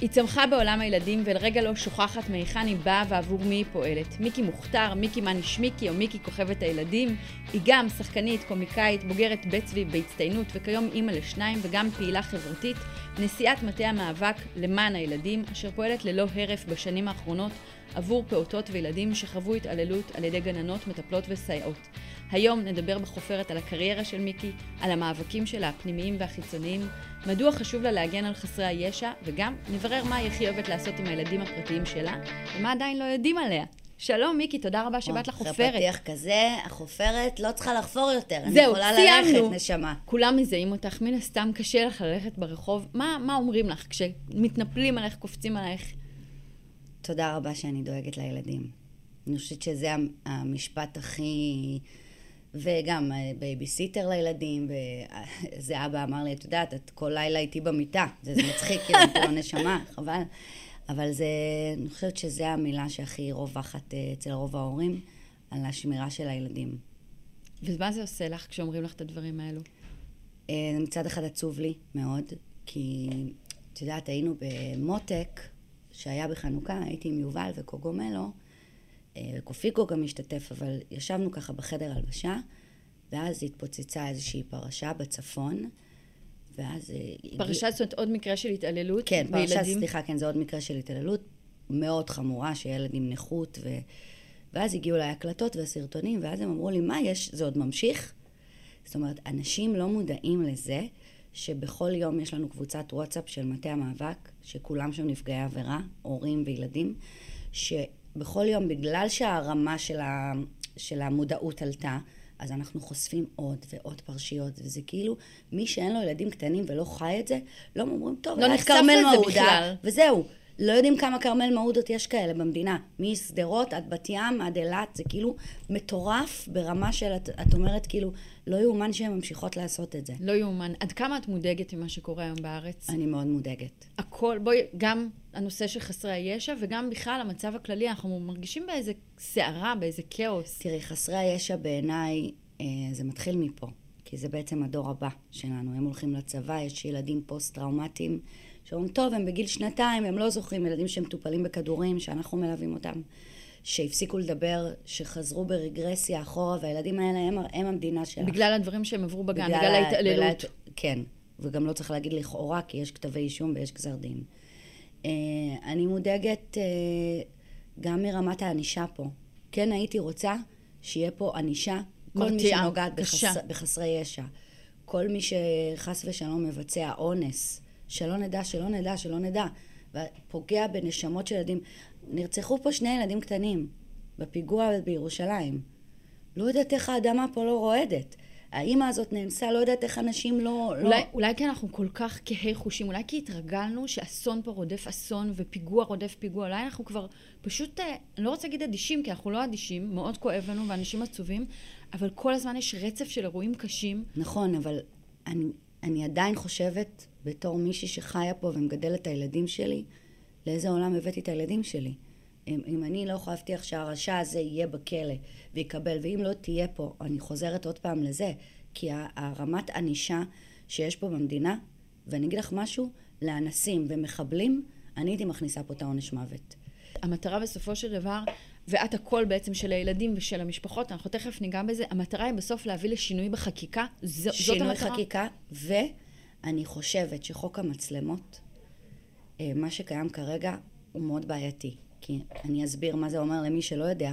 היא צמחה בעולם הילדים ולרגע לא שוכחת מהיכן היא באה ועבור מי היא פועלת. מיקי מוכתר, מיקי מניש מיקי או מיקי כוכבת הילדים. היא גם שחקנית, קומיקאית, בוגרת בית צבי בהצטיינות וכיום אימא לשניים וגם פעילה חברתית, נשיאת מטה המאבק למען הילדים, אשר פועלת ללא הרף בשנים האחרונות עבור פעוטות וילדים שחוו התעללות על ידי גננות, מטפלות וסייעות. היום נדבר בחופרת על הקריירה של מיקי, על המאבקים שלה הפנימיים והחיצוניים, מדוע חשוב לה להגן על חסרי הישע, וגם נברר מה היא הכי אוהבת לעשות עם הילדים הפרטיים שלה, ומה עדיין לא יודעים עליה. שלום מיקי, תודה רבה שבאת לחופרת. אחרי פתיח כזה, החופרת לא צריכה לחפור יותר. זהו, אני יכולה סיימנו. ללכת, נשמה. כולם מזהים אותך, מן הסתם קשה לך ללכת ברחוב. מה, מה אומרים לך כשמתנפלים עלייך, קופצים עלייך? תודה רבה שאני דואגת לילדים. אני חושבת שזה המ- המשפט הכי... וגם אה, בייביסיטר לילדים, וזה אבא אמר לי, את יודעת, את כל לילה איתי במיטה. זה, זה מצחיק, כאילו, את לא נשמה, חבל. אבל זה, אני חושבת שזו המילה שהכי רווחת אה, אצל רוב ההורים, על השמירה של הילדים. ומה זה עושה לך כשאומרים לך את הדברים האלו? אה, מצד אחד עצוב לי מאוד, כי את יודעת, היינו במותק, שהיה בחנוכה, הייתי עם יובל וקוגומלו, וקופיקו גם השתתף, אבל ישבנו ככה בחדר הלבשה, ואז התפוצצה איזושהי פרשה בצפון, ואז... אה, פרשה, זאת אומרת, עוד מקרה של התעללות כן, פרשה, בילדים? סליחה, כן, זה עוד מקרה של התעללות מאוד חמורה, שילד עם נכות, ו... ואז הגיעו אליי הקלטות והסרטונים, ואז הם אמרו לי, מה יש, זה עוד ממשיך? זאת אומרת, אנשים לא מודעים לזה שבכל יום יש לנו קבוצת וואטסאפ של מטה המאבק, שכולם שם נפגעי עבירה, הורים וילדים, שבכל יום, בגלל שהרמה של, ה... של המודעות עלתה, אז אנחנו חושפים עוד ועוד פרשיות, וזה כאילו, מי שאין לו ילדים קטנים ולא חי את זה, לא אומרים, טוב, לא נחשף לזה בכלל." וזהו. לא יודעים כמה כרמל מעודות יש כאלה במדינה. משדרות עד בת ים עד אילת, זה כאילו מטורף ברמה של, את, את אומרת כאילו, לא יאומן שהן ממשיכות לעשות את זה. לא יאומן. עד כמה את מודאגת ממה שקורה היום בארץ? אני מאוד מודאגת. הכל, בואי, גם הנושא של חסרי הישע וגם בכלל המצב הכללי, אנחנו מרגישים באיזה סערה, באיזה כאוס. תראי, חסרי הישע בעיניי, אה, זה מתחיל מפה. כי זה בעצם הדור הבא שלנו. הם הולכים לצבא, יש ילדים פוסט-טראומטיים, שאומרים, טוב, הם בגיל שנתיים, הם לא זוכרים, ילדים שמטופלים בכדורים, שאנחנו מלווים אותם, שהפסיקו לדבר, שחזרו ברגרסיה אחורה, והילדים האלה הם, הם המדינה שלך. בגלל הדברים שהם עברו בגן, בגלל, ה- ההתעללות. בגלל- כן, וגם לא צריך להגיד לכאורה, כי יש כתבי אישום ויש גזר דין. אה, אני מודאגת אה, גם מרמת הענישה פה. כן הייתי רוצה שיהיה פה ענישה, כל מי שנוגעת. בחס, בחסרי ישע. כל מי שחס ושלום מבצע אונס, שלא נדע, שלא נדע, שלא נדע, ופוגע בנשמות של ילדים. נרצחו פה שני ילדים קטנים בפיגוע בירושלים. לא יודעת איך האדמה פה לא רועדת. האימא הזאת נאנסה, לא יודעת איך אנשים לא... אולי, לא... אולי כי אנחנו כל כך כהי חושים, אולי כי התרגלנו שאסון פה רודף אסון ופיגוע רודף פיגוע, אולי אנחנו כבר פשוט, אה, אני לא רוצה להגיד אדישים, כי אנחנו לא אדישים, מאוד כואב לנו ואנשים עצובים, אבל כל הזמן יש רצף של אירועים קשים. נכון, אבל אני, אני עדיין חושבת, בתור מישהי שחיה פה ומגדלת את הילדים שלי, לאיזה עולם הבאתי את הילדים שלי. אם, אם אני לא יכולה להבטיח שהרשע הזה יהיה בכלא ויקבל, ואם לא תהיה פה, אני חוזרת עוד פעם לזה, כי הרמת ענישה שיש פה במדינה, ואני אגיד לך משהו, לאנסים ומחבלים, אני הייתי מכניסה פה את העונש מוות. המטרה בסופו של דבר, ואת הקול בעצם של הילדים ושל המשפחות, אנחנו תכף ניגע בזה, המטרה היא בסוף להביא לשינוי בחקיקה. ז, זאת שינוי המטרה. חקיקה, ואני חושבת שחוק המצלמות, אה, מה שקיים כרגע, הוא מאוד בעייתי. כי אני אסביר מה זה אומר למי שלא יודע.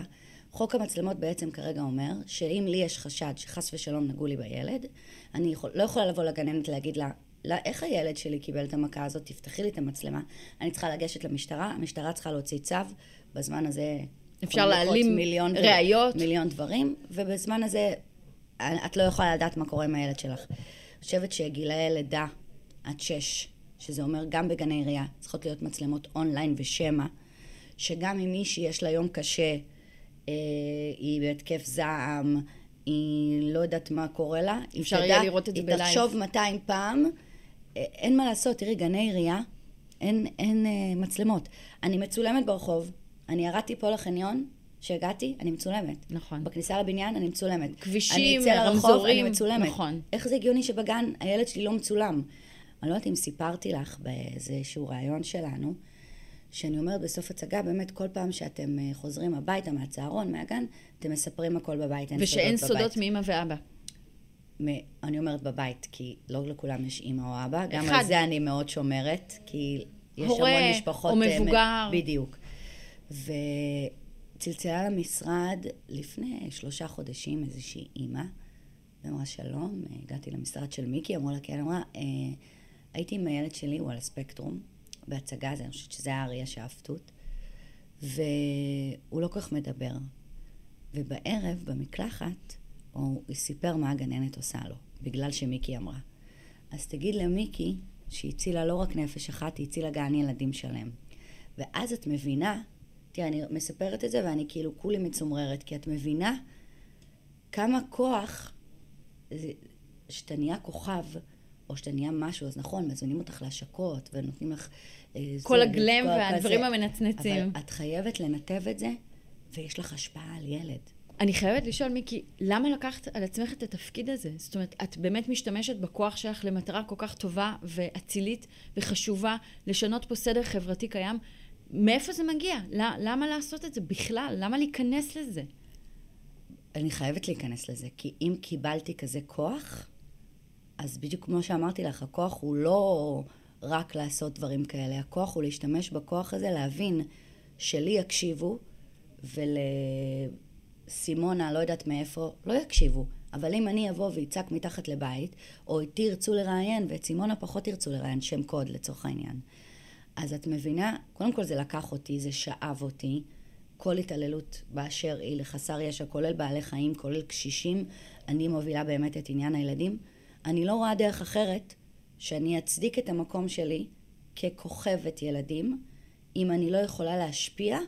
חוק המצלמות בעצם כרגע אומר שאם לי יש חשד שחס ושלום נגעו לי בילד, אני יכול, לא יכולה לבוא לגננת להגיד לה, "לא, איך הילד שלי קיבל את המכה הזאת? תפתחי לי את המצלמה. אני צריכה לגשת למשטרה, המשטרה צריכה להוציא צו, בזמן הזה... אפשר להעלים מיליון ראיות. מיליון דברים, ובזמן הזה את לא יכולה לדעת מה קורה עם הילד שלך. אני חושבת שגילאי לידה עד שש, שזה אומר גם בגני עירייה, צריכות להיות מצלמות אונליין ושמע, שגם אם מישהי יש לה יום קשה, אה, היא בהתקף זעם, היא לא יודעת מה קורה לה. היא אפשר יהיה לראות את זה היא בלייב. תחשוב 200 פעם, אה, אין מה לעשות, תראי, גני עירייה, אין, אין אה, מצלמות. אני מצולמת ברחוב, אני ירדתי פה לחניון, שהגעתי, אני מצולמת. נכון. בכניסה לבניין אני מצולמת. כבישים, אני אצא לרחוב, רמזורים, אני מצולמת. נכון. איך זה הגיוני שבגן הילד שלי לא מצולם? אני לא יודעת אם סיפרתי לך באיזשהו ראיון שלנו, שאני אומרת בסוף הצגה, באמת כל פעם שאתם אה, חוזרים הביתה מהצהרון, מהגן, אתם מספרים הכל בבית, אין ושאין סודות. מאמא ואבא. מ- אני אומרת בבית, כי לא לכולם יש אימא או אבא. גם אחד. על זה אני מאוד שומרת, כי יש הורה המון משפחות... או אה, מ- מבוגר. בדיוק. וצלצלה למשרד לפני שלושה חודשים איזושהי אימא, ואמרה שלום, אה, הגעתי למשרד של מיקי, אמרו לה כן, אמרה, "אה, הייתי עם הילד שלי, הוא על הספקטרום, בהצגה, אני חושבת שזה היה אריה שאפתות, והוא לא כל כך מדבר. ובערב, במקלחת, הוא סיפר מה הגננת עושה לו, בגלל שמיקי אמרה. אז תגיד למיקי שהיא הצילה לא רק נפש אחת, היא הצילה גן ילדים שלם. ואז את מבינה, תראה, אני מספרת את זה ואני כאילו כולי מצומררת, כי את מבינה כמה כוח, שאתה נהיה כוכב, או שאתה נהיה משהו, אז נכון, מזמינים אותך להשקות, ונותנים לך... אה, כל הגלם והדברים. המנצנצים. אבל את חייבת לנתב את זה, ויש לך השפעה על ילד. אני חייבת לשאול, מיקי, למה לקחת על עצמך את התפקיד הזה? זאת אומרת, את באמת משתמשת בכוח שלך למטרה כל כך טובה ואצילית וחשובה, לשנות פה סדר חברתי קיים. מאיפה זה מגיע? ל- למה לעשות את זה בכלל? למה להיכנס לזה? אני חייבת להיכנס לזה, כי אם קיבלתי כזה כוח, אז בדיוק כמו שאמרתי לך, הכוח הוא לא רק לעשות דברים כאלה, הכוח הוא להשתמש בכוח הזה, להבין שלי יקשיבו, ולסימונה, לא יודעת מאיפה, לא יקשיבו. אבל אם אני אבוא ואצעק מתחת לבית, או איתי ירצו לראיין, ואת סימונה פחות ירצו לראיין, שם קוד לצורך העניין. אז את מבינה, קודם כל זה לקח אותי, זה שאב אותי. כל התעללות באשר היא לחסר ישע, כולל בעלי חיים, כולל קשישים, אני מובילה באמת את עניין הילדים. אני לא רואה דרך אחרת שאני אצדיק את המקום שלי ככוכבת ילדים, אם אני לא יכולה להשפיע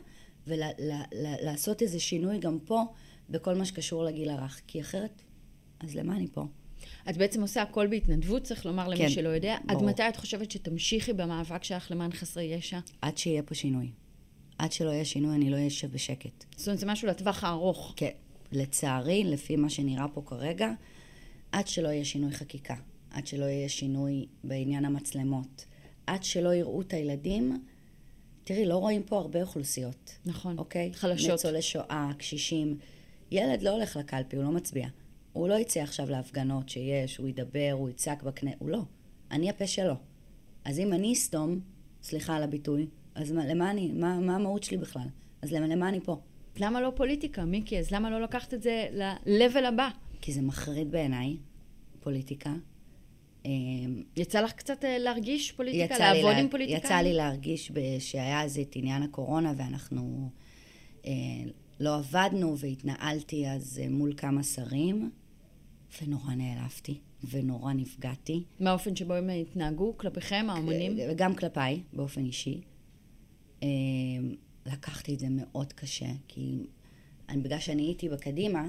ולעשות איזה שינוי גם פה בכל מה שקשור לגיל הרך. כי אחרת, אז למה אני פה? את בעצם עושה הכל בהתנדבות, צריך לומר למי כן, שלא יודע. עד ברור. מתי את חושבת שתמשיכי במאבק שלך למען חסרי ישע? עד שיהיה פה שינוי. עד שלא יהיה שינוי, אני לא אשב בשקט. זאת אומרת, זה משהו לטווח הארוך. כן, לצערי, לפי מה שנראה פה כרגע, עד שלא יהיה שינוי חקיקה, עד שלא יהיה שינוי בעניין המצלמות, עד שלא יראו את הילדים, תראי, לא רואים פה הרבה אוכלוסיות, נכון. אוקיי? חלשות. ניצולי שואה, קשישים. ילד לא הולך לקלפי, הוא לא מצביע. הוא לא יצא עכשיו להפגנות שיש, הוא ידבר, הוא יצעק בכנסת, הוא לא. אני הפה שלו. אז אם אני אסתום, סליחה על הביטוי, אז מה, למה אני, מה, מה המהות שלי בכלל? אז למה, למה אני פה? למה לא פוליטיקה, מיקי? אז למה לא לקחת את זה ל-level הבא? כי זה מחריד בעיניי, פוליטיקה. אמ, יצא לך קצת אה, להרגיש פוליטיקה? לעבוד לה- עם פוליטיקאים? יצא לי להרגיש ב- שהיה אז את עניין הקורונה ואנחנו אה, לא עבדנו והתנהלתי אז אה, מול כמה שרים, ונורא נעלבתי ונורא נפגעתי. מהאופן שבו הם התנהגו כלפיכם, האומנים? וגם כלפיי, באופן אישי. אה, לקחתי את זה מאוד קשה, כי אני, בגלל שאני הייתי בקדימה,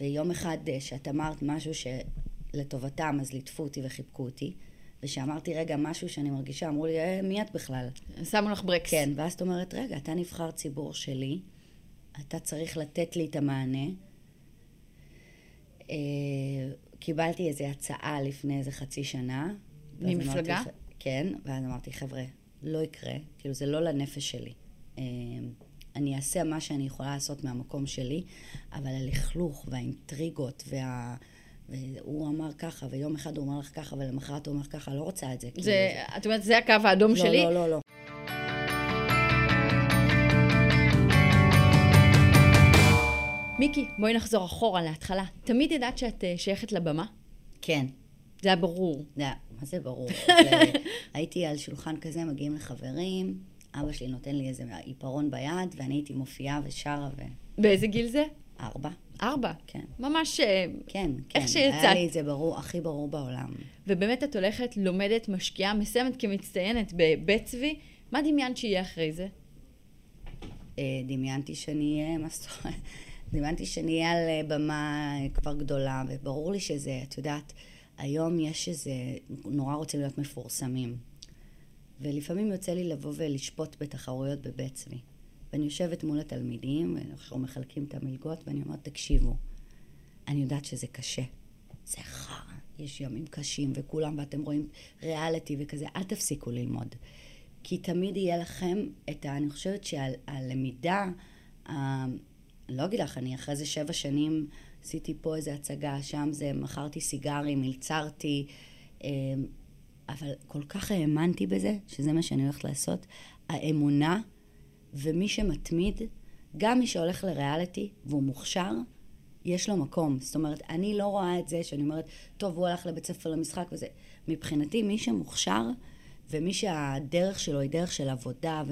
ויום אחד אה, שאת אמרת משהו שלטובתם, אז ליטפו אותי וחיבקו אותי, ושאמרתי, רגע, משהו שאני מרגישה, אמרו לי, אה, מי את בכלל? שמו לך ברקס. כן, ואז את אומרת, רגע, אתה נבחר ציבור שלי, אתה צריך לתת לי את המענה. אה, קיבלתי איזו הצעה לפני איזה חצי שנה. ממפלגה? אמרתי, כן, ואז אמרתי, חבר'ה, לא יקרה, כאילו זה לא לנפש שלי. אה, אני אעשה מה שאני יכולה לעשות מהמקום שלי, אבל הלכלוך והאינטריגות וה... והוא אמר ככה, ויום אחד הוא אמר לך ככה, ולמחרת הוא אומר ככה, לא רוצה את זה. כאילו, זה, את אומרת, זה הקו האדום לא, שלי? לא, לא, לא. מיקי, בואי נחזור אחורה להתחלה. תמיד ידעת שאת אה, שייכת לבמה? כן. זה היה ברור. זה, מה זה ברור? זה, הייתי על שולחן כזה, מגיעים לחברים, אבא שלי נותן לי איזה עיפרון ביד, ואני הייתי מופיעה ושרה באיזה גיל זה? וארבע. ארבע. כן. ממש... כן, כן. איך שיצאת. היה לי את זה ברור, הכי ברור בעולם. ובאמת את הולכת, לומדת, משקיעה, מסיימת כמצטיינת בבית צבי. מה דמיינת שיהיה אחרי זה? אה, דמיינתי שאני אהיה, מה שאני אהיה על אה, במה כבר גדולה, וברור לי שזה, את יודעת, היום יש איזה, נורא רוצים להיות מפורסמים. ולפעמים יוצא לי לבוא ולשפוט בתחרויות בבית צבי. ואני יושבת מול התלמידים, ואנחנו מחלקים את המלגות, ואני אומרת, תקשיבו, אני יודעת שזה קשה. זה חרא, יש ימים קשים וכולם, ואתם רואים ריאליטי וכזה, אל תפסיקו ללמוד. כי תמיד יהיה לכם את ה... אני חושבת שהלמידה, ה... לא אגיד לך, אני אחרי זה שבע שנים עשיתי פה איזה הצגה, שם זה, מכרתי סיגרים, מלצרתי, אמ, אבל כל כך האמנתי בזה, שזה מה שאני הולכת לעשות. האמונה, ומי שמתמיד, גם מי שהולך לריאליטי והוא מוכשר, יש לו מקום. זאת אומרת, אני לא רואה את זה שאני אומרת, טוב, הוא הלך לבית ספר למשחק וזה. מבחינתי, מי שמוכשר, ומי שהדרך שלו היא דרך של עבודה,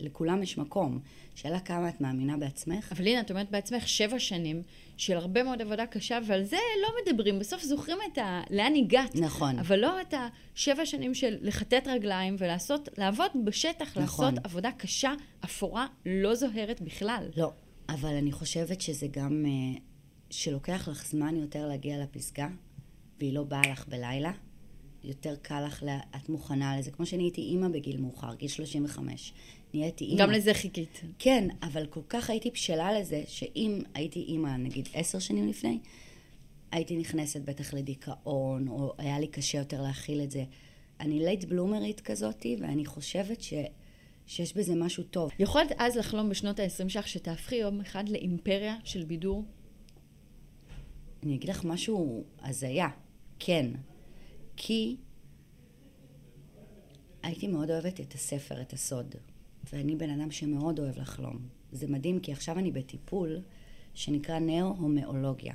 ולכולם יש מקום. שאלה כמה את מאמינה בעצמך? אבל הנה, את אומרת בעצמך שבע שנים של הרבה מאוד עבודה קשה, ועל זה לא מדברים. בסוף זוכרים את ה... לאן הגעת. נכון. אבל לא את השבע שנים של לכתת רגליים ולעשות, לעבוד בשטח, נכון. לעשות עבודה קשה, אפורה, לא זוהרת בכלל. לא, אבל אני חושבת שזה גם... אה, שלוקח לך זמן יותר להגיע לפסגה, והיא לא באה לך בלילה, יותר קל לך, לה... את מוכנה לזה. כמו שאני הייתי אימא בגיל מאוחר, גיל 35. נהייתי אימא. גם לזה חיכית. כן, אבל כל כך הייתי בשלה לזה, שאם הייתי אימא, נגיד עשר שנים לפני, הייתי נכנסת בטח לדיכאון, או היה לי קשה יותר להכיל את זה. אני late bloomer ית כזאתי, ואני חושבת ש... שיש בזה משהו טוב. יכולת אז לחלום בשנות ה-20 שלך שתהפכי יום אחד לאימפריה של בידור? אני אגיד לך משהו הזיה, כן. כי הייתי מאוד אוהבת את הספר, את הסוד. ואני בן אדם שמאוד אוהב לחלום. זה מדהים, כי עכשיו אני בטיפול שנקרא נאו-הומאולוגיה.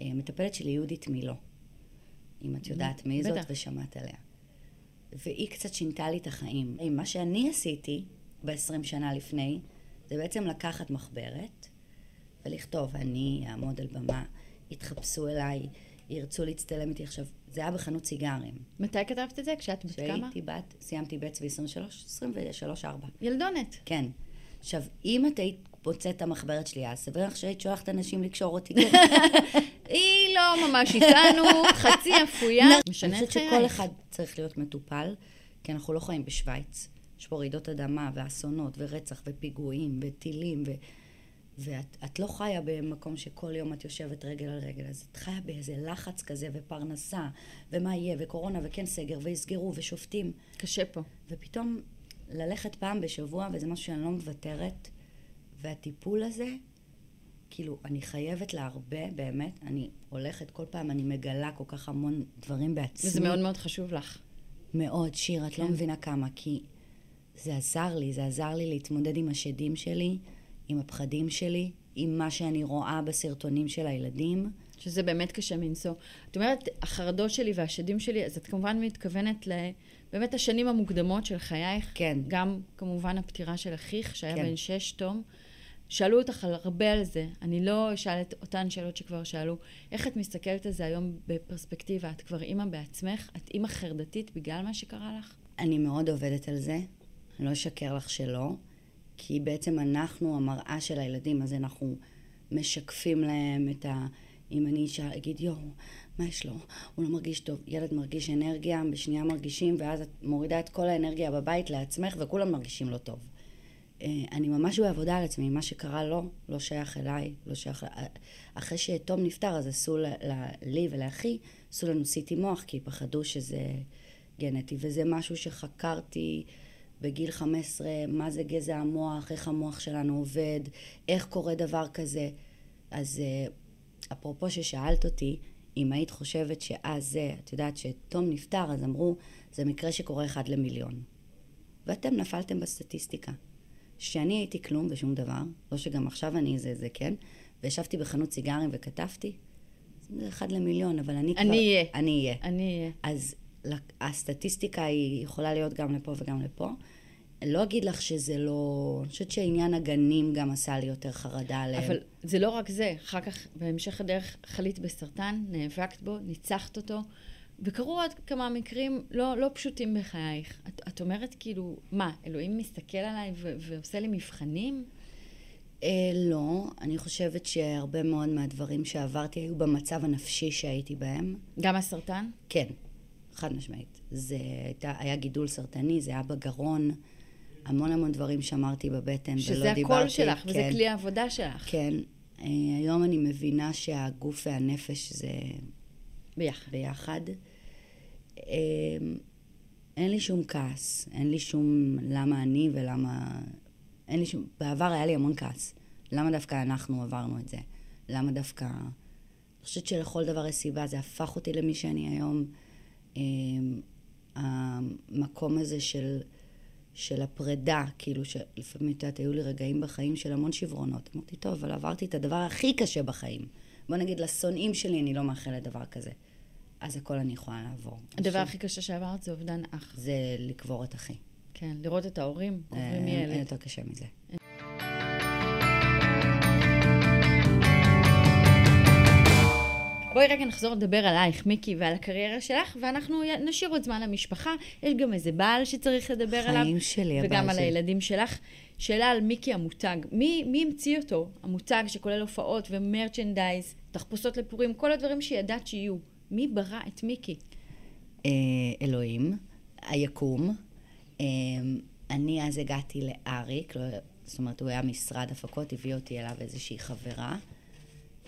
אה, מטפלת שלי יהודית מילו, אם את יודעת מי זאת ושמעת עליה. והיא קצת שינתה לי את החיים. מה שאני עשיתי ב-20 שנה לפני, זה בעצם לקחת מחברת ולכתוב, אני אעמוד על במה, יתחפשו אליי, ירצו להצטלם איתי. עכשיו, זה היה בחנות סיגרים. מתי כתבת את זה? כשאת בת כמה? כשהייתי בת, סיימתי ב' צבי 23, 23, 4. ילדונת. כן. עכשיו, אם את היית מוצאת את המחברת שלי אז, סביר לך שהיית שולחת אנשים לקשור אותי. היא לא ממש איתנו, חצי אפויה. משנה את חייך. אני חושבת שכל אחד צריך להיות מטופל, כי אנחנו לא חיים בשוויץ. יש פה רעידות אדמה, ואסונות, ורצח, ופיגועים, וטילים, ו... ואת לא חיה במקום שכל יום את יושבת רגל על רגל, אז את חיה באיזה לחץ כזה, ופרנסה, ומה יהיה, וקורונה, וכן סגר, ויסגרו, ושופטים. קשה פה. ופתאום ללכת פעם בשבוע, וזה משהו שאני לא מוותרת, והטיפול הזה, כאילו, אני חייבת לה הרבה, באמת, אני הולכת, כל פעם אני מגלה כל כך המון דברים בעצמי. וזה מאוד מאוד חשוב לך. מאוד, שיר, את לא כן. לא מבינה כמה, כי זה עזר לי, זה עזר לי להתמודד עם השדים שלי. עם הפחדים שלי, עם מה שאני רואה בסרטונים של הילדים. שזה באמת קשה מנשוא. את אומרת, החרדות שלי והשדים שלי, אז את כמובן מתכוונת לבאמת השנים המוקדמות של חייך. כן. גם כמובן הפטירה של אחיך, שהיה כן. בן שש, תום. שאלו אותך הרבה על זה. אני לא אשאל את אותן שאלות שכבר שאלו. איך את מסתכלת על זה היום בפרספקטיבה? את כבר אימא בעצמך? את אימא חרדתית בגלל מה שקרה לך? אני מאוד עובדת על זה. אני לא אשקר לך שלא. כי בעצם אנחנו המראה של הילדים, אז אנחנו משקפים להם את ה... אם אני אישה אגיד, יואו, מה יש לו? הוא לא מרגיש טוב. ילד מרגיש אנרגיה, בשנייה מרגישים, ואז את מורידה את כל האנרגיה בבית לעצמך, וכולם מרגישים לא טוב. אה, אני ממש בעבודה על עצמי, מה שקרה לו, לא שייך אליי, לא שייך... אחרי שתום נפטר, אז עשו לי ולאחי, עשו לנו סיטי מוח, כי פחדו שזה גנטי, וזה משהו שחקרתי בגיל 15, מה זה גזע המוח, איך המוח שלנו עובד, איך קורה דבר כזה. אז אה, אפרופו ששאלת אותי, אם היית חושבת שאז זה, את יודעת שתום נפטר, אז אמרו, זה מקרה שקורה אחד למיליון. ואתם נפלתם בסטטיסטיקה. שאני הייתי כלום ושום דבר, לא שגם עכשיו אני זה זה, כן? וישבתי בחנות סיגרים וכתבתי, זה אחד למיליון, אבל אני כבר... אני אהיה. אני אהיה. אני אהיה. אז הסטטיסטיקה היא יכולה להיות גם לפה וגם לפה. אני לא אגיד לך שזה לא... אני חושבת שעניין הגנים גם עשה לי יותר חרדה עליהם. אבל זה לא רק זה. אחר כך, בהמשך הדרך, חלית בסרטן, נאבקת בו, ניצחת אותו, וקרו עוד כמה מקרים לא, לא פשוטים בחייך. את, את אומרת כאילו, מה, אלוהים מסתכל עליי ו- ועושה לי מבחנים? אה, לא, אני חושבת שהרבה מאוד מהדברים שעברתי היו במצב הנפשי שהייתי בהם. גם הסרטן? כן, חד משמעית. זה הייתה, היה גידול סרטני, זה היה בגרון, המון המון דברים שאמרתי בבטן ולא שזה דיברתי. הקול שלך, וזה כן, כלי העבודה שלך. כן. אה, היום אני מבינה שהגוף והנפש זה ביחד. ביחד. אה, אין לי שום כעס, אין לי שום למה אני ולמה... אין לי שום... בעבר היה לי המון כעס. למה דווקא אנחנו עברנו את זה? למה דווקא... אני חושבת שלכל דבר יש סיבה, זה הפך אותי למי שאני היום. אה, המקום הזה של, של הפרידה, כאילו שלפעמים, את יודעת, היו לי רגעים בחיים של המון שברונות. אמרתי, טוב, אבל עברתי את הדבר הכי קשה בחיים. בוא נגיד, לשונאים שלי אני לא מאחלת דבר כזה. אז הכל אני יכולה לעבור. הדבר עכשיו, הכי קשה שעברת זה אובדן אח. זה לקבור את אחי. כן, לראות את ההורים אה, קוברים אין אין ילד. יותר קשה מזה. בואי רגע נחזור לדבר עלייך, מיקי, ועל הקריירה שלך, ואנחנו נשאיר עוד זמן למשפחה. יש גם איזה בעל שצריך לדבר עליו. חיים שלי, הבעל וגם על שלי. הילדים שלך. שאלה על מיקי המותג. מי, מי המציא אותו? המותג שכולל הופעות ומרצ'נדייז, תחפושות לפורים, כל הדברים שידעת שיהיו. מי ברא את מיקי? אה, אלוהים, היקום. אה, אני אז הגעתי לאריק, לא, זאת אומרת, הוא היה משרד הפקות, הביא אותי אליו איזושהי חברה.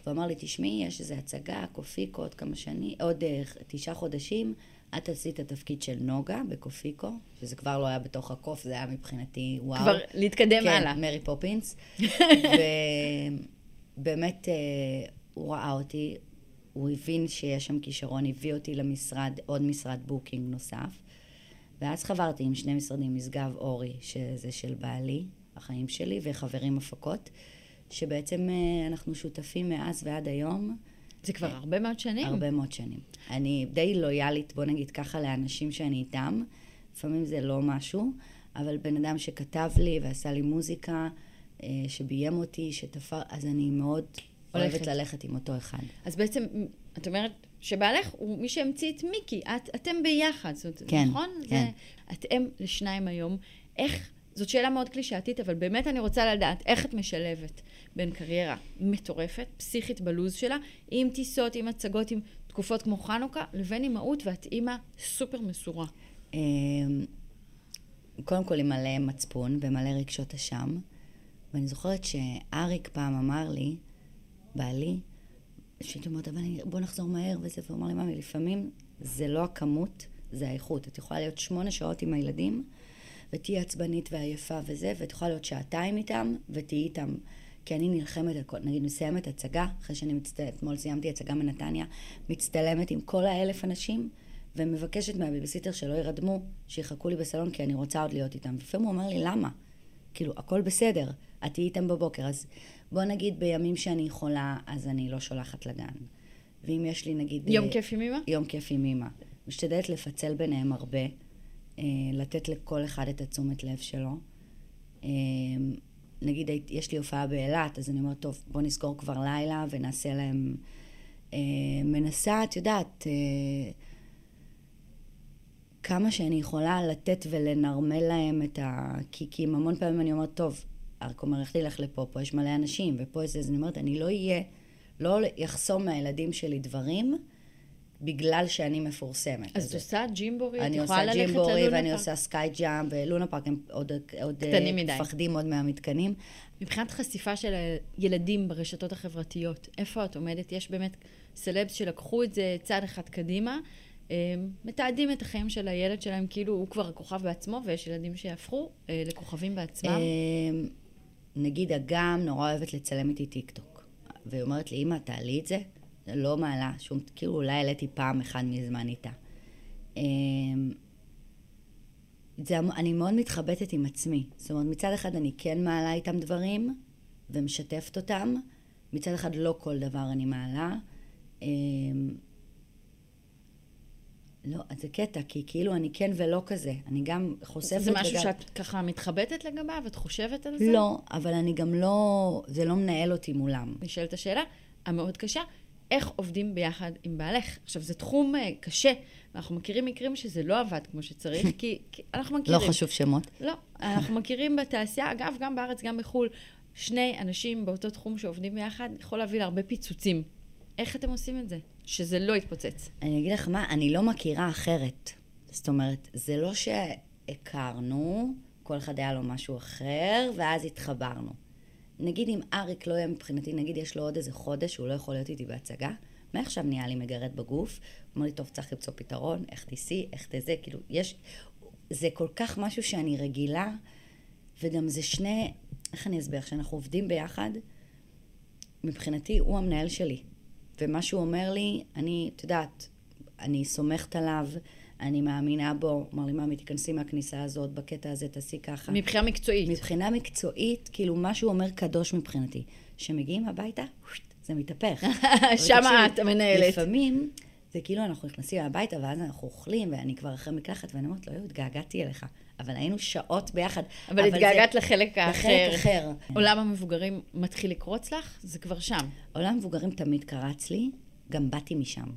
והוא אמר לי, תשמעי, יש איזו הצגה, קופיקו, עוד כמה שנים, עוד אה, תשעה חודשים, את תעשי את התפקיד של נוגה בקופיקו, שזה כבר לא היה בתוך הקוף, זה היה מבחינתי וואו. כבר להתקדם כן, הלאה. מרי פופינס. ובאמת, אה, הוא ראה אותי, הוא הבין שיש שם כישרון, הביא אותי למשרד, עוד משרד booking נוסף. ואז חברתי עם שני משרדים, משגב אורי, שזה של בעלי, החיים שלי, וחברים הפקות, שבעצם אה, אנחנו שותפים מאז ועד היום. זה כבר הרבה מאוד שנים. הרבה מאוד שנים. אני די לויאלית, בוא נגיד ככה, לאנשים שאני איתם. לפעמים זה לא משהו, אבל בן אדם שכתב לי ועשה לי מוזיקה, אה, שביים אותי, שתפר, אז אני מאוד הולכת. אוהבת ללכת עם אותו אחד. אז בעצם, את אומרת שבעלך הוא מי שהמציא את מיקי. את, אתם ביחד, זאת כן, נכון? כן. זה, אתם לשניים היום. איך, זאת שאלה מאוד קלישאתית, אבל באמת אני רוצה לדעת איך את משלבת בין קריירה מטורפת, פסיכית בלוז שלה, עם טיסות, עם הצגות, עם תקופות כמו חנוכה, לבין אימהות, ואת אימא סופר מסורה. אה, קודם כל עם מלא מצפון ומלא רגשות אשם. ואני זוכרת שאריק פעם אמר לי, בעלי, שהייתי אומרת, אבל בוא נחזור מהר וזה, והוא אמר לי, ממי, לפעמים זה לא הכמות, זה האיכות. את יכולה להיות שמונה שעות עם הילדים, ותהיי עצבנית ועייפה וזה, ואת יכולה להיות שעתיים איתם, ותהיי איתם. כי אני נלחמת על כל, נגיד מסיימת הצגה, אחרי שאני מצטלמת, אתמול סיימתי הצגה מנתניה, מצטלמת עם כל האלף אנשים, ומבקשת מהבייביסיטר שלא ירדמו, שיחכו לי בסלון, כי אני רוצה עוד להיות איתם. לפעמים הוא אומר לי, למה? כאילו, הכל בסדר, את תהיי איתם בבוקר, אז בוא נגיד בימים שאני יכולה, אז אני לא שולחת לגן. ואם יש לי נגיד... יום אה, כיף עם אמא? יום כיף עם אימא. משתדלת לפצל ביניהם הרבה, לתת לכל אחד את התשומת לב שלו. אה, נגיד, יש לי הופעה באילת, אז אני אומרת, טוב, בוא נסגור כבר לילה ונעשה להם... אה, מנסה, את יודעת, אה, כמה שאני יכולה לתת ולנרמל להם את הקיקים. המון פעמים אני אומרת, טוב, אומר, איך תלך לפה? פה יש מלא אנשים, ופה זה, אז אני אומרת, אני לא אהיה, לא אחסום מהילדים שלי דברים, בגלל שאני מפורסמת. אז את עושה ג'ימבורי? אני עושה ג'ימבורי ואני? עושה סקאי ג'אמפ, ולונה פארק הם עוד, עוד אה. מפחדים עוד מהמתקנים. מבחינת חשיפה של הילדים ברשתות החברתיות, איפה את עומדת? יש באמת סלבס שלקחו את זה צעד אחד קדימה, אה, מתעדים את החיים של הילד שלהם כאילו הוא כבר הכוכב בעצמו, ויש ילדים שיהפכו אה, לכוכבים בעצמם. נגיד אגם נורא אוהבת לצלם איתי טיק טוק. והיא אומרת לי, אמא, תעלי את זה? לא מעלה שום, כאילו אולי העליתי פעם אחת מזמן איתה. אה, זה, אני מאוד מתחבטת עם עצמי. זאת אומרת, מצד אחד אני כן מעלה איתם דברים ומשתפת אותם, מצד אחד לא כל דבר אני מעלה. אה, לא, אז זה קטע, כי כאילו אני כן ולא כזה. אני גם חושפת זה משהו וגם... שאת ככה מתחבטת לגביו? את חושבת על זה? לא, אבל אני גם לא, זה לא מנהל אותי מולם. נשאלת השאלה המאוד קשה, איך עובדים ביחד עם בעלך? עכשיו, זה תחום אה, קשה, ואנחנו מכירים מקרים שזה לא עבד כמו שצריך, כי, כי אנחנו לא מכירים. חשוב שמות. לא, אנחנו מכירים בתעשייה, אגב, גם בארץ, גם בחו"ל, שני אנשים באותו תחום שעובדים ביחד יכול להביא להרבה פיצוצים. איך אתם עושים את זה? שזה לא יתפוצץ. אני אגיד לך מה, אני לא מכירה אחרת. זאת אומרת, זה לא שהכרנו, כל אחד היה לו משהו אחר, ואז התחברנו. נגיד אם אריק לא יהיה מבחינתי, נגיד יש לו עוד איזה חודש, הוא לא יכול להיות איתי בהצגה, מעכשיו נהיה לי מגרד בגוף, הוא אומר לי, טוב, צריך למצוא פתרון, איך תיסי, איך תזה, כאילו, יש... זה כל כך משהו שאני רגילה, וגם זה שני, איך אני אסביר? כשאנחנו עובדים ביחד, מבחינתי הוא המנהל שלי. ומה שהוא אומר לי, אני, את יודעת, אני סומכת עליו, אני מאמינה בו, אמר לי, ממי, תיכנסי מהכניסה הזאת, בקטע הזה תעשי ככה. מבחינה מקצועית. מבחינה מקצועית, כאילו, מה שהוא אומר קדוש מבחינתי. כשמגיעים הביתה, זה מתהפך. שם את המנהלת. לפעמים, זה כאילו אנחנו נכנסים הביתה, ואז אנחנו אוכלים, ואני כבר אחרי מקלחת, ואני אומרת לו, יואו, התגעגעתי אליך. אבל היינו שעות ביחד. אבל התגעגעת לחלק האחר. לחלק אחר. עולם המבוגרים מתחיל לקרוץ לך? זה כבר שם. עולם המבוגרים תמיד קרץ לי, גם באתי משם.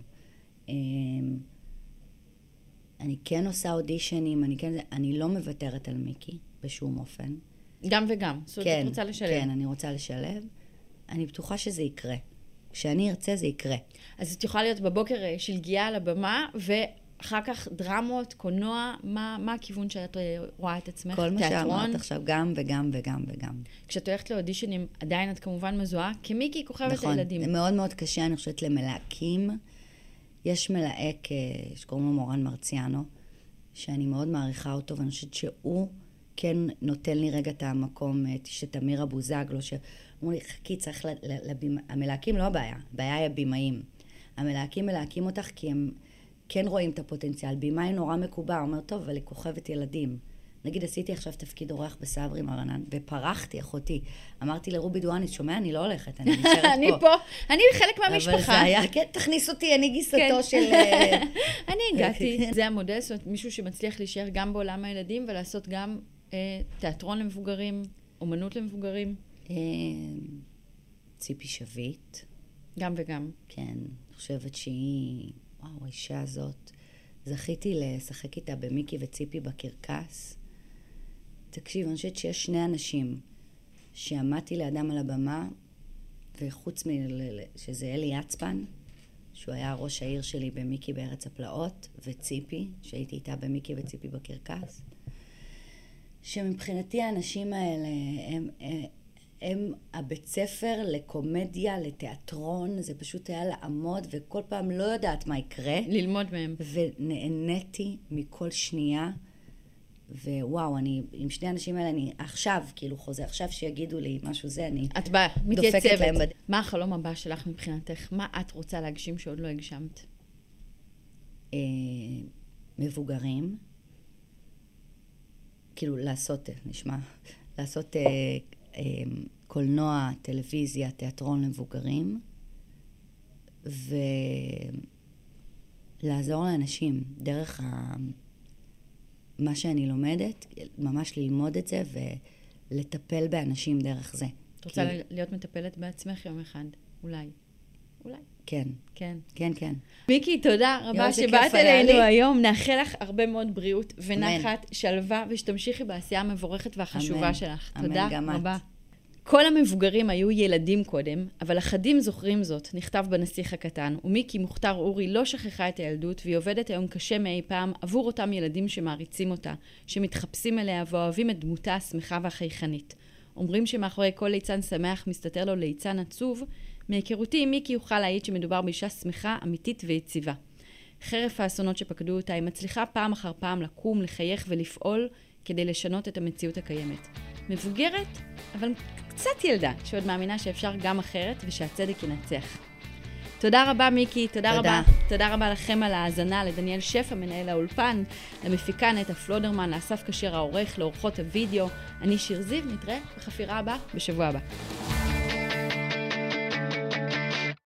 אני כן עושה אודישנים, אני כן... אני לא מוותרת על מיקי בשום אופן. גם וגם. זאת אומרת, כן, את רוצה לשלב. כן, אני רוצה לשלב. אני בטוחה שזה יקרה. כשאני ארצה, זה יקרה. אז את יכולה להיות בבוקר אה, שלגיה על הבמה, ואחר כך דרמות, קולנוע, מה, מה הכיוון שאת אה, רואה את עצמך? כל מה? שאמרת עכשיו, גם וגם וגם וגם. כשאת הולכת לאודישנים, עדיין את כמובן מזוהה כמיקי כוכבת נכון. הילדים. זה מאוד מאוד קשה, אני חושבת, למלהקים. יש מלהק אה, שקוראים לו מורן מרציאנו, שאני מאוד מעריכה אותו, ואני חושבת שהוא כן נותן לי רגע את המקום, את שתמיר אבוזגלו, שאמרו לי, חכי, צריך לבימה... המלהקים לא הבעיה, הבעיה היא הבימאים. המלהקים מלהקים אותך כי הם כן רואים את הפוטנציאל. בימאי נורא מקובע, אומר, טוב, אבל היא כוכבת ילדים. נגיד, עשיתי עכשיו תפקיד אורח בסברי מרנן, ופרחתי, אחותי. אמרתי לרובי דואני, שומע, אני לא הולכת, אני נשארת פה. אני פה, אני חלק מהמשפחה. אבל זה היה, כן, תכניס אותי, אני גיסתו כן. של... אה, אני הגעתי, זה המודל, זאת אומרת, מישהו שמצליח להישאר גם בעולם הילדים ולעשות גם אה, תיאטרון למבוגרים, אומנות למבוגרים, אה, ציפי שביט, גם וגם. כן, אני חושבת שהיא, וואו, האישה הזאת, זכיתי לשחק איתה במיקי וציפי בקרקס. תקשיב, אני חושבת שיש שני אנשים שעמדתי לידם על הבמה, וחוץ שזה אלי יצפן, שהוא היה ראש העיר שלי במיקי בארץ הפלאות, וציפי, שהייתי איתה במיקי וציפי בקרקס, שמבחינתי האנשים האלה הם, הם, הם הבית ספר לקומדיה, לתיאטרון, זה פשוט היה לעמוד, וכל פעם לא יודעת מה יקרה. ללמוד מהם. ונהניתי מכל שנייה. ווואו, אני, עם שני האנשים האלה, אני עכשיו, כאילו חוזה, עכשיו שיגידו לי משהו זה, אני את באה, מתייצבת. להם בד... מה החלום הבא שלך מבחינתך? מה את רוצה להגשים שעוד לא הגשמת? אה, מבוגרים, כאילו לעשות, נשמע, לעשות אה, אה, קולנוע, טלוויזיה, תיאטרון למבוגרים, ולעזור לאנשים דרך ה... מה שאני לומדת, ממש ללמוד את זה ולטפל באנשים דרך זה. את רוצה כי- להיות מטפלת בעצמך יום אחד? אולי. אולי. כן, כן. כן, כן. מיקי, תודה רבה שבאת אלינו לי. היום. נאחל לך הרבה מאוד בריאות ונחת, שלווה, ושתמשיכי בעשייה המבורכת והחשובה אמן. שלך. אמן, תודה גם את. כל המבוגרים היו ילדים קודם, אבל אחדים זוכרים זאת, נכתב בנסיך הקטן, ומיקי מוכתר אורי לא שכחה את הילדות, והיא עובדת היום קשה מאי פעם עבור אותם ילדים שמעריצים אותה, שמתחפשים אליה ואוהבים את דמותה השמחה והחייכנית. אומרים שמאחורי כל ליצן שמח מסתתר לו ליצן עצוב, מהיכרותי עם מיקי יוכל להעיד שמדובר באישה שמחה, אמיתית ויציבה. חרף האסונות שפקדו אותה, היא מצליחה פעם אחר פעם לקום, לחייך ולפעול כדי לשנות את המציאות הקיימת. מבוגרת, אבל קצת ילדה, שעוד מאמינה שאפשר גם אחרת ושהצדק ינצח. תודה רבה, מיקי, תודה, תודה. רבה. תודה רבה לכם על ההאזנה, לדניאל שפע, מנהל האולפן, למפיקה נטע פלודרמן, לאסף כשר העורך, לאורחות הוידאו. אני שיר זיו, נתראה בחפירה הבאה בשבוע הבא.